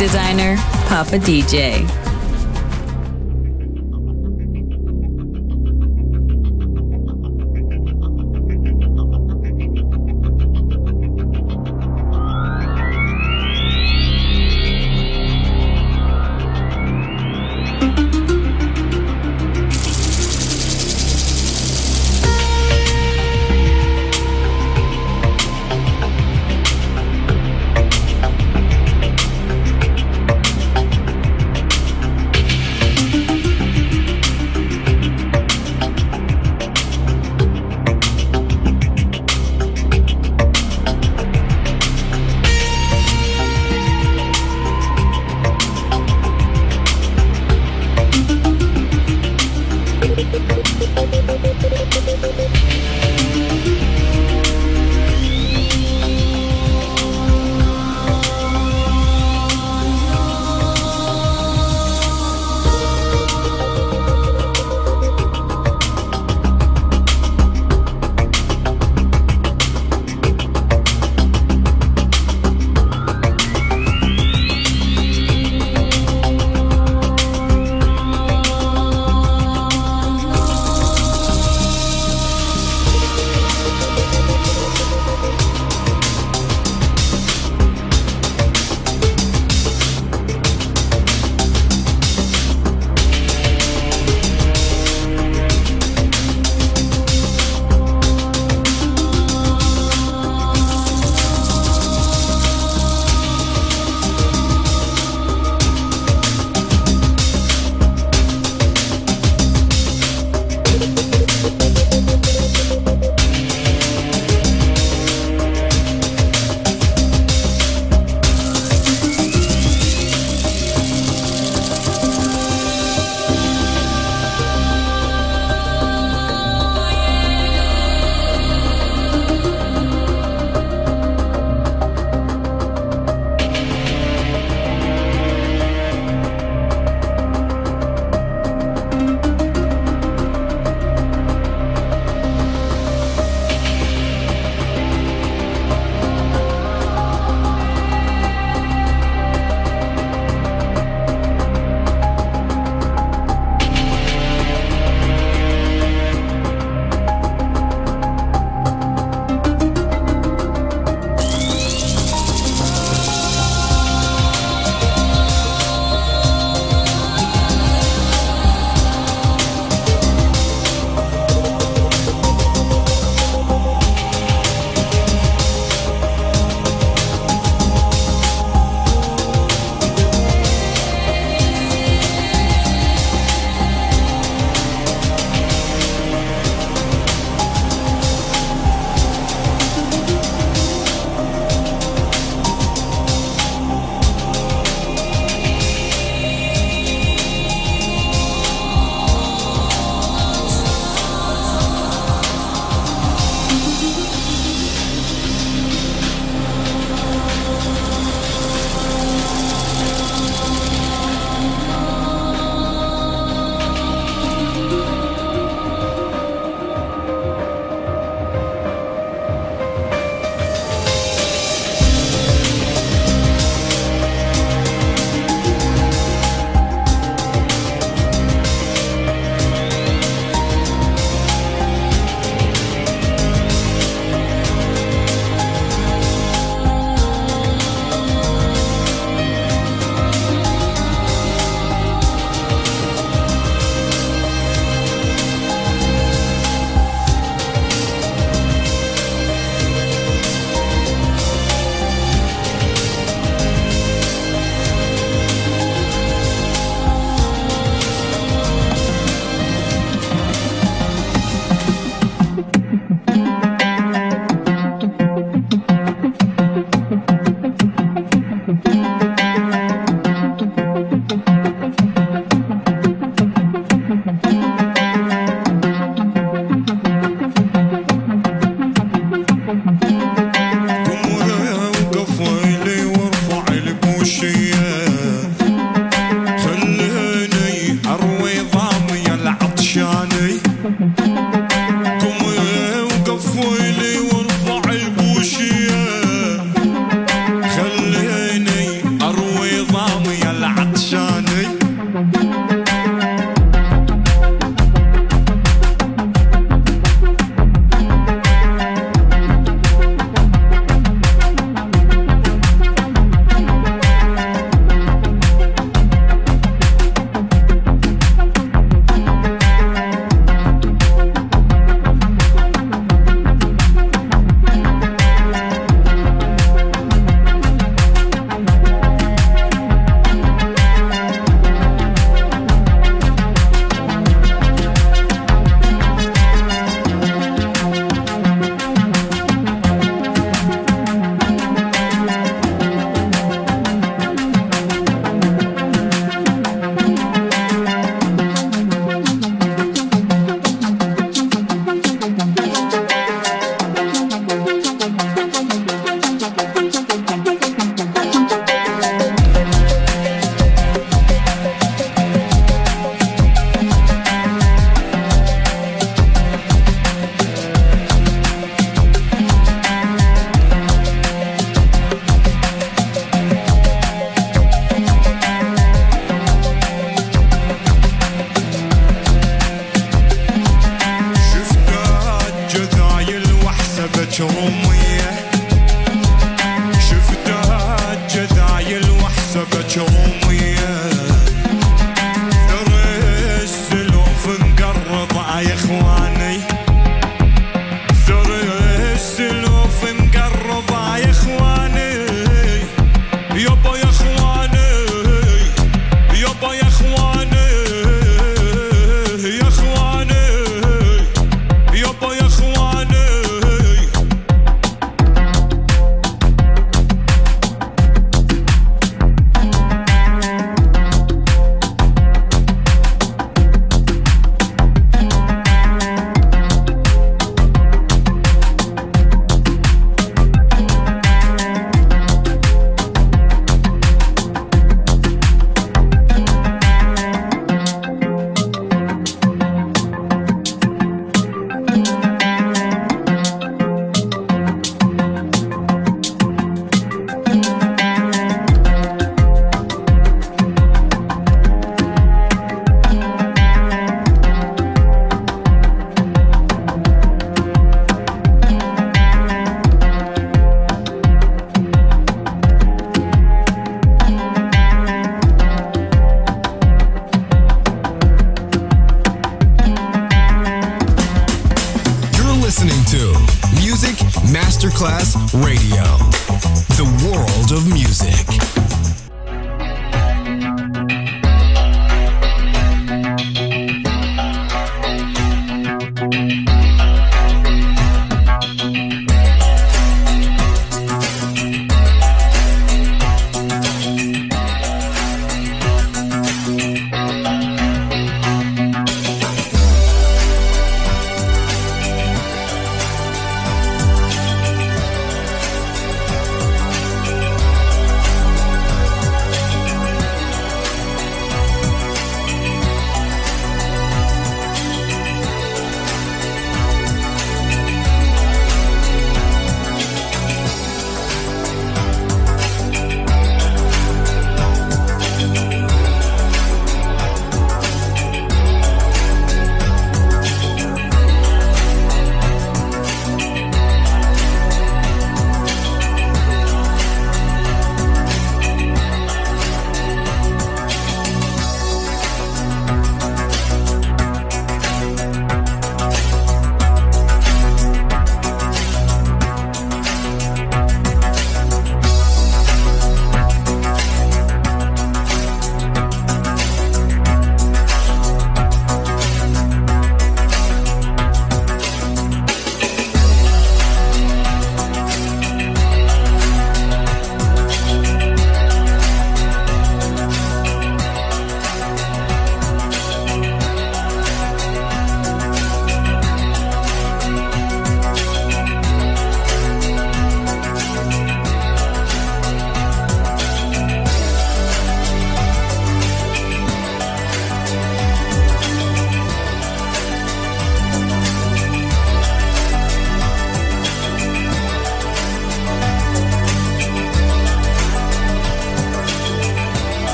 Designer, Papa DJ.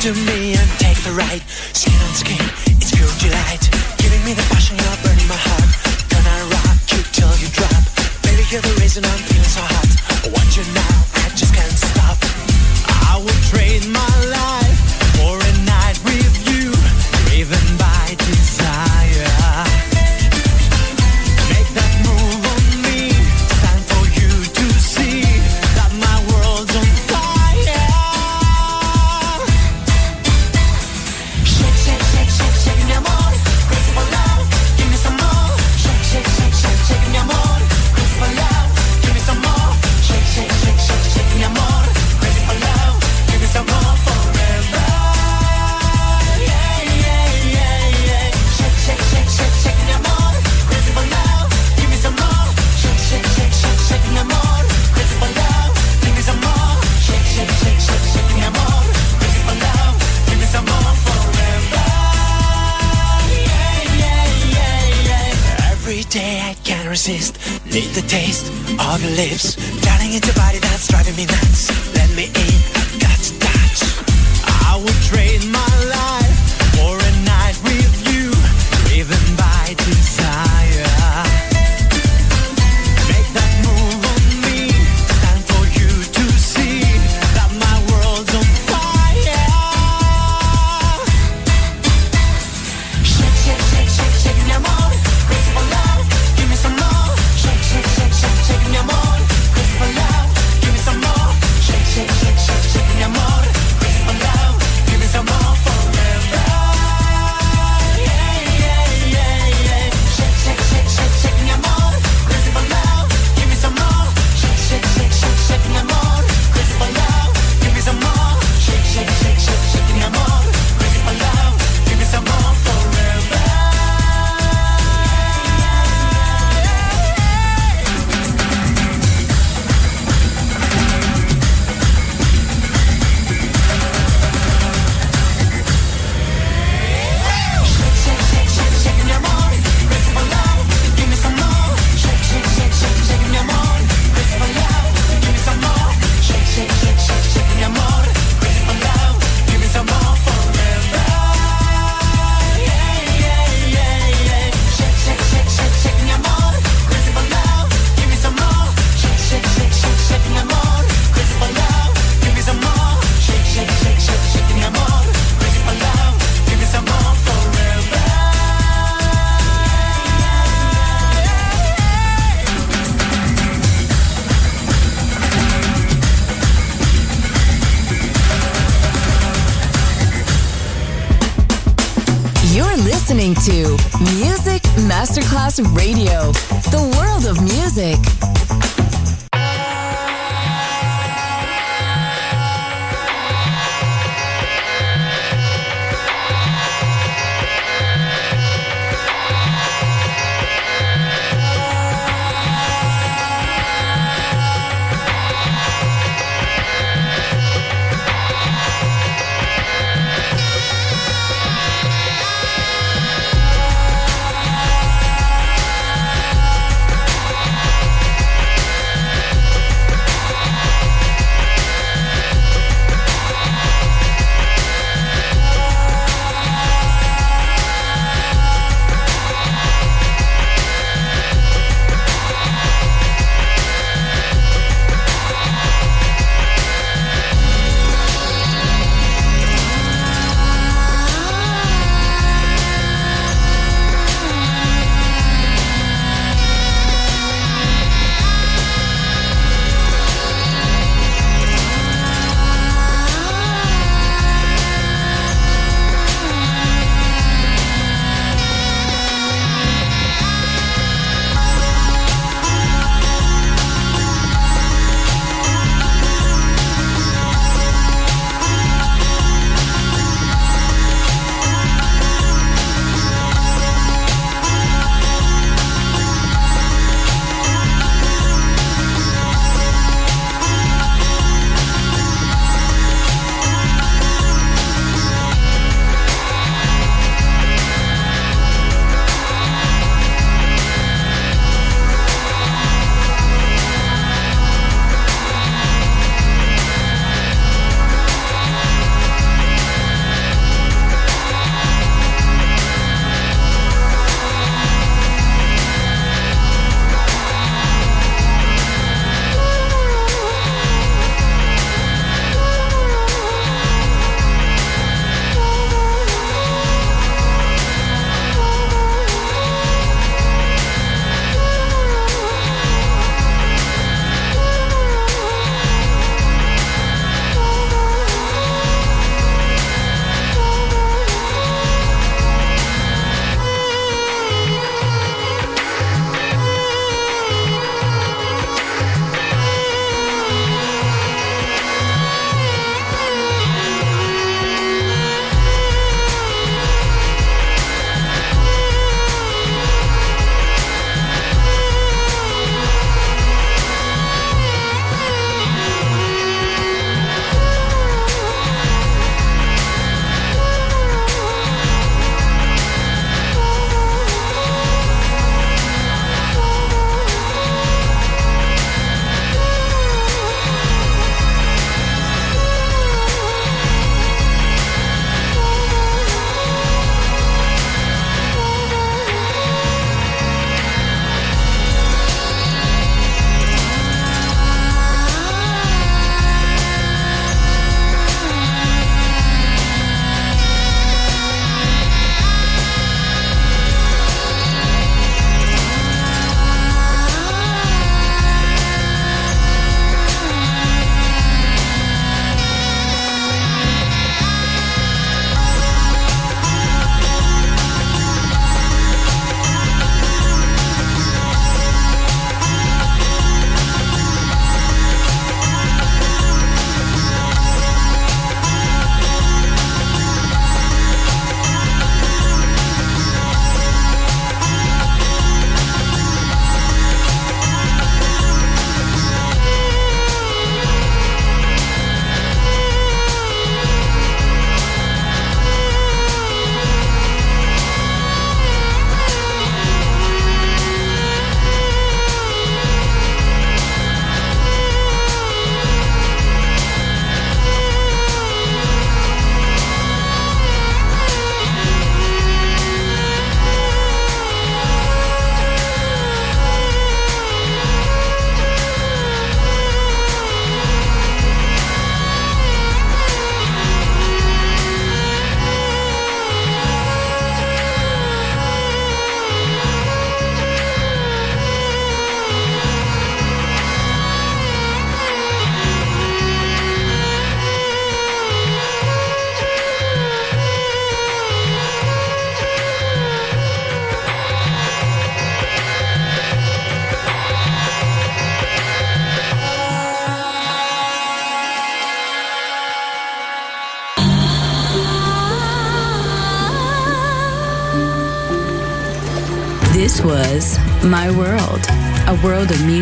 to me and take the ride. Skin on skin, it's pure delight. Giving me the passion you're